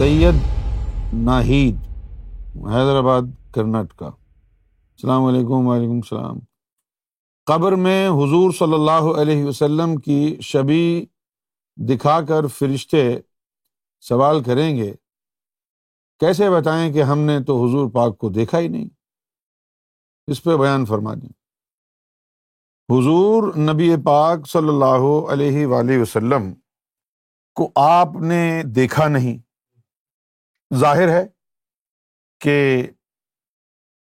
سید ناہید، حیدرآباد، کرناٹکا۔ السلام علیکم، وعلیکم السلام۔ قبر میں حضور صلی اللہ علیہ وسلم کی شبی دکھا کر فرشتے سوال کریں گے، کیسے بتائیں کہ ہم نے تو حضور پاک کو دیکھا ہی نہیں؟ اس پہ بیان فرما دیں۔ حضور نبی پاک صلی اللہ علیہ وآلہ وسلم کو آپ نے دیکھا نہیں۔ ظاہر ہے کہ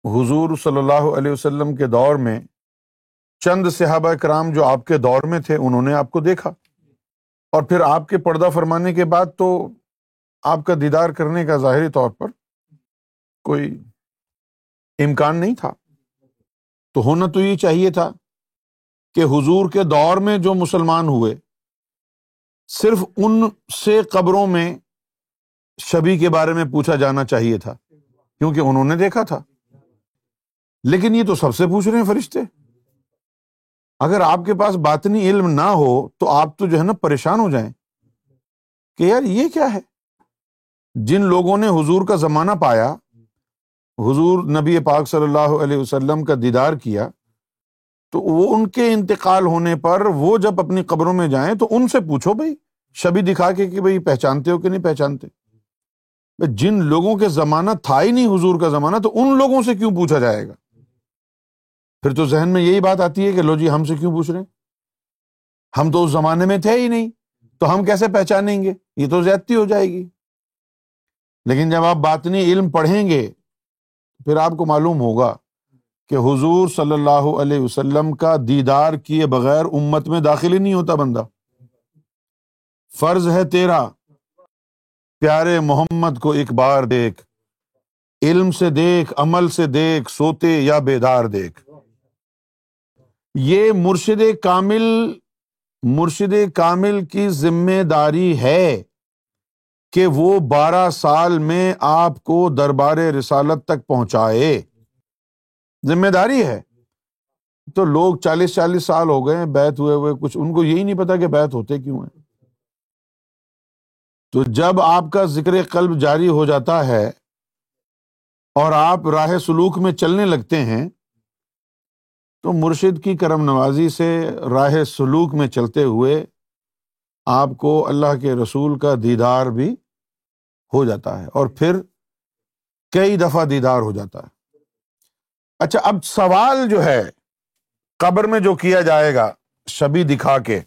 حضور صلی اللہ علیہ وسلم کے دور میں چند صحابہ کرام جو آپ کے دور میں تھے، انہوں نے آپ کو دیکھا۔ اور پھر آپ کے پردہ فرمانے کے بعد تو آپ کا دیدار کرنے کا ظاہری طور پر کوئی امکان نہیں تھا۔ تو ہونا تو یہ چاہیے تھا کہ حضور کے دور میں جو مسلمان ہوئے، صرف ان سے قبروں میں شبی کے بارے میں پوچھا جانا چاہیے تھا، کیونکہ انہوں نے دیکھا تھا۔ لیکن یہ تو سب سے پوچھ رہے ہیں فرشتے۔ اگر آپ کے پاس باطنی علم نہ ہو، تو آپ تو جو ہے نا پریشان ہو جائیں۔ کہ یار یہ کیا ہے؟ جن لوگوں نے حضور کا زمانہ پایا، حضور نبی پاک صلی اللہ علیہ وسلم کا دیدار کیا، تو وہ ان کے انتقال ہونے پر وہ جب اپنی قبروں میں جائیں، تو ان سے پوچھو بھائی، شبی دکھا کے کہ بھائی پہچانتے ہو کہ نہیں پہچانتے؟ جن لوگوں کے زمانہ تھا ہی نہیں حضور کا زمانہ، تو ان لوگوں سے کیوں پوچھا جائے گا؟ پھر تو ذہن میں یہی بات آتی ہے کہ لو جی ہم سے کیوں پوچھ رہے ہم تو اس زمانے میں تھے ہی نہیں، تو ہم کیسے پہچانیں گے؟ یہ تو زیادتی ہو جائے گی۔ لیکن جب آپ باطنی علم پڑھیں گے، پھر آپ کو معلوم ہوگا کہ حضور صلی اللہ علیہ وسلم کا دیدار کیے بغیر امت میں داخل ہی نہیں ہوتا بندہ۔ فرض ہے تیرا پیارے محمد کو ایک بار دیکھ، علم سے دیکھ، عمل سے دیکھ، سوتے یا بیدار دیکھ۔ یہ مرشد کامل مرشد کامل کی ذمہ داری ہے کہ وہ بارہ سال میں آپ کو دربار رسالت تک پہنچائے۔ ذمہ داری ہے۔ تو لوگ چالیس چالیس سال ہو گئے بیت ہوئے ہوئے، کچھ ان کو یہی نہیں پتا کہ بیت ہوتے کیوں ہیں۔ تو جب آپ کا ذکر قلب جاری ہو جاتا ہے اور آپ راہ سلوک میں چلنے لگتے ہیں، تو مرشد کی کرم نوازی سے راہ سلوک میں چلتے ہوئے آپ کو اللہ کے رسول کا دیدار بھی ہو جاتا ہے اور پھر کئی دفعہ دیدار ہو جاتا ہے۔ اچھا اب سوال جو ہے، قبر میں جو کیا جائے گا، شبی دکھا کے۔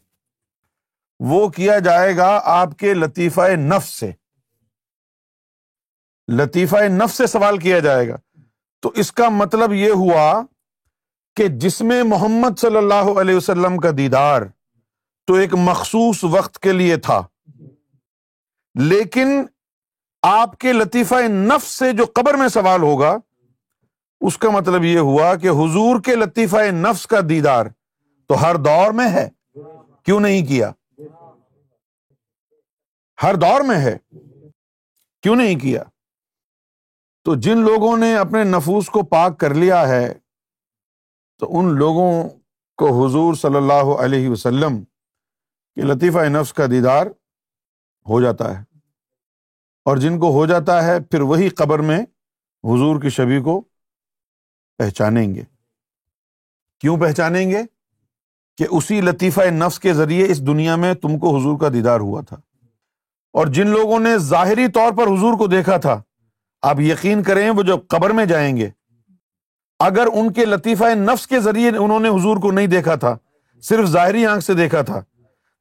وہ کیا جائے گا آپ کے لطیفہ نفس سے۔ لطیفہ نفس سے سوال کیا جائے گا۔ تو اس کا مطلب یہ ہوا کہ جس میں محمد صلی اللہ علیہ وسلم کا دیدار تو ایک مخصوص وقت کے لیے تھا۔ لیکن آپ کے لطیفہ نفس سے جو قبر میں سوال ہوگا، اس کا مطلب یہ ہوا کہ حضور کے لطیفہ نفس کا دیدار تو ہر دور میں ہے۔ کیوں نہیں کیا؟ ہر دور میں ہے۔ کیوں نہیں کیا؟ تو جن لوگوں نے اپنے نفوس کو پاک کر لیا ہے، تو ان لوگوں کو حضور صلی اللہ علیہ وسلم کے لطیفہ نفس کا دیدار ہو جاتا ہے۔ اور جن کو ہو جاتا ہے، پھر وہی قبر میں حضور کی شبی کو پہچانیں گے۔ کیوں پہچانیں گے؟ کہ اسی لطیفہ نفس کے ذریعے اس دنیا میں تم کو حضور کا دیدار ہوا تھا۔ اور جن لوگوں نے ظاہری طور پر حضور کو دیکھا تھا، آپ یقین کریں وہ جب قبر میں جائیں گے۔ اگر ان کے لطیفہ نفس کے ذریعے انہوں نے حضور کو نہیں دیکھا تھا، صرف ظاہری آنکھ سے دیکھا تھا۔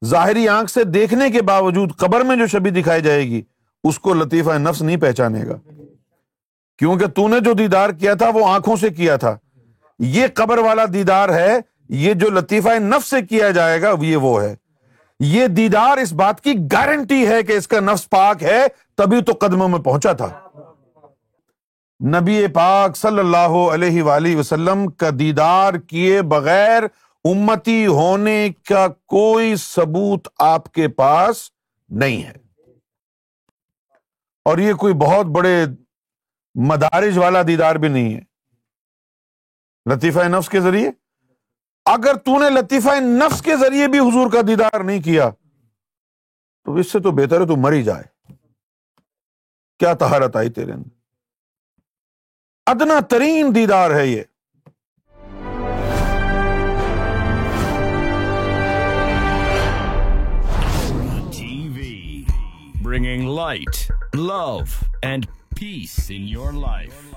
ظاہری آنکھ سے دیکھنے کے باوجود قبر میں جو شبی دکھائی جائے گی، اس کو لطیفہ نفس نہیں پہچانے گا۔ کیونکہ تو نے جو دیدار کیا تھا، وہ آنکھوں سے کیا تھا۔ یہ قبر والا دیدار ہے، یہ جو لطیفہ نفس سے کیا جائے گا، یہ وہ ہے۔ یہ دیدار اس بات کی گارنٹی ہے کہ اس کا نفس پاک ہے، تبھی تو قدموں میں پہنچا تھا۔ نبی پاک صلی اللہ علیہ وآلہ وسلم کا دیدار کیے بغیر امتی ہونے کا کوئی ثبوت آپ کے پاس نہیں ہے۔ اور یہ کوئی بہت بڑے مدارج والا دیدار بھی نہیں ہے۔ لطیفہ نفس کے ذریعے؟ اگر تو نے لطیفہ نفس کے ذریعے بھی حضور کا دیدار نہیں کیا، تو اس سے تو بہتر ہے تو مری جائے۔ کیا تہارت آئی تیرے اندر؟ ادنا ترین دیدار ہے یہ۔ Bringing light love and peace in your life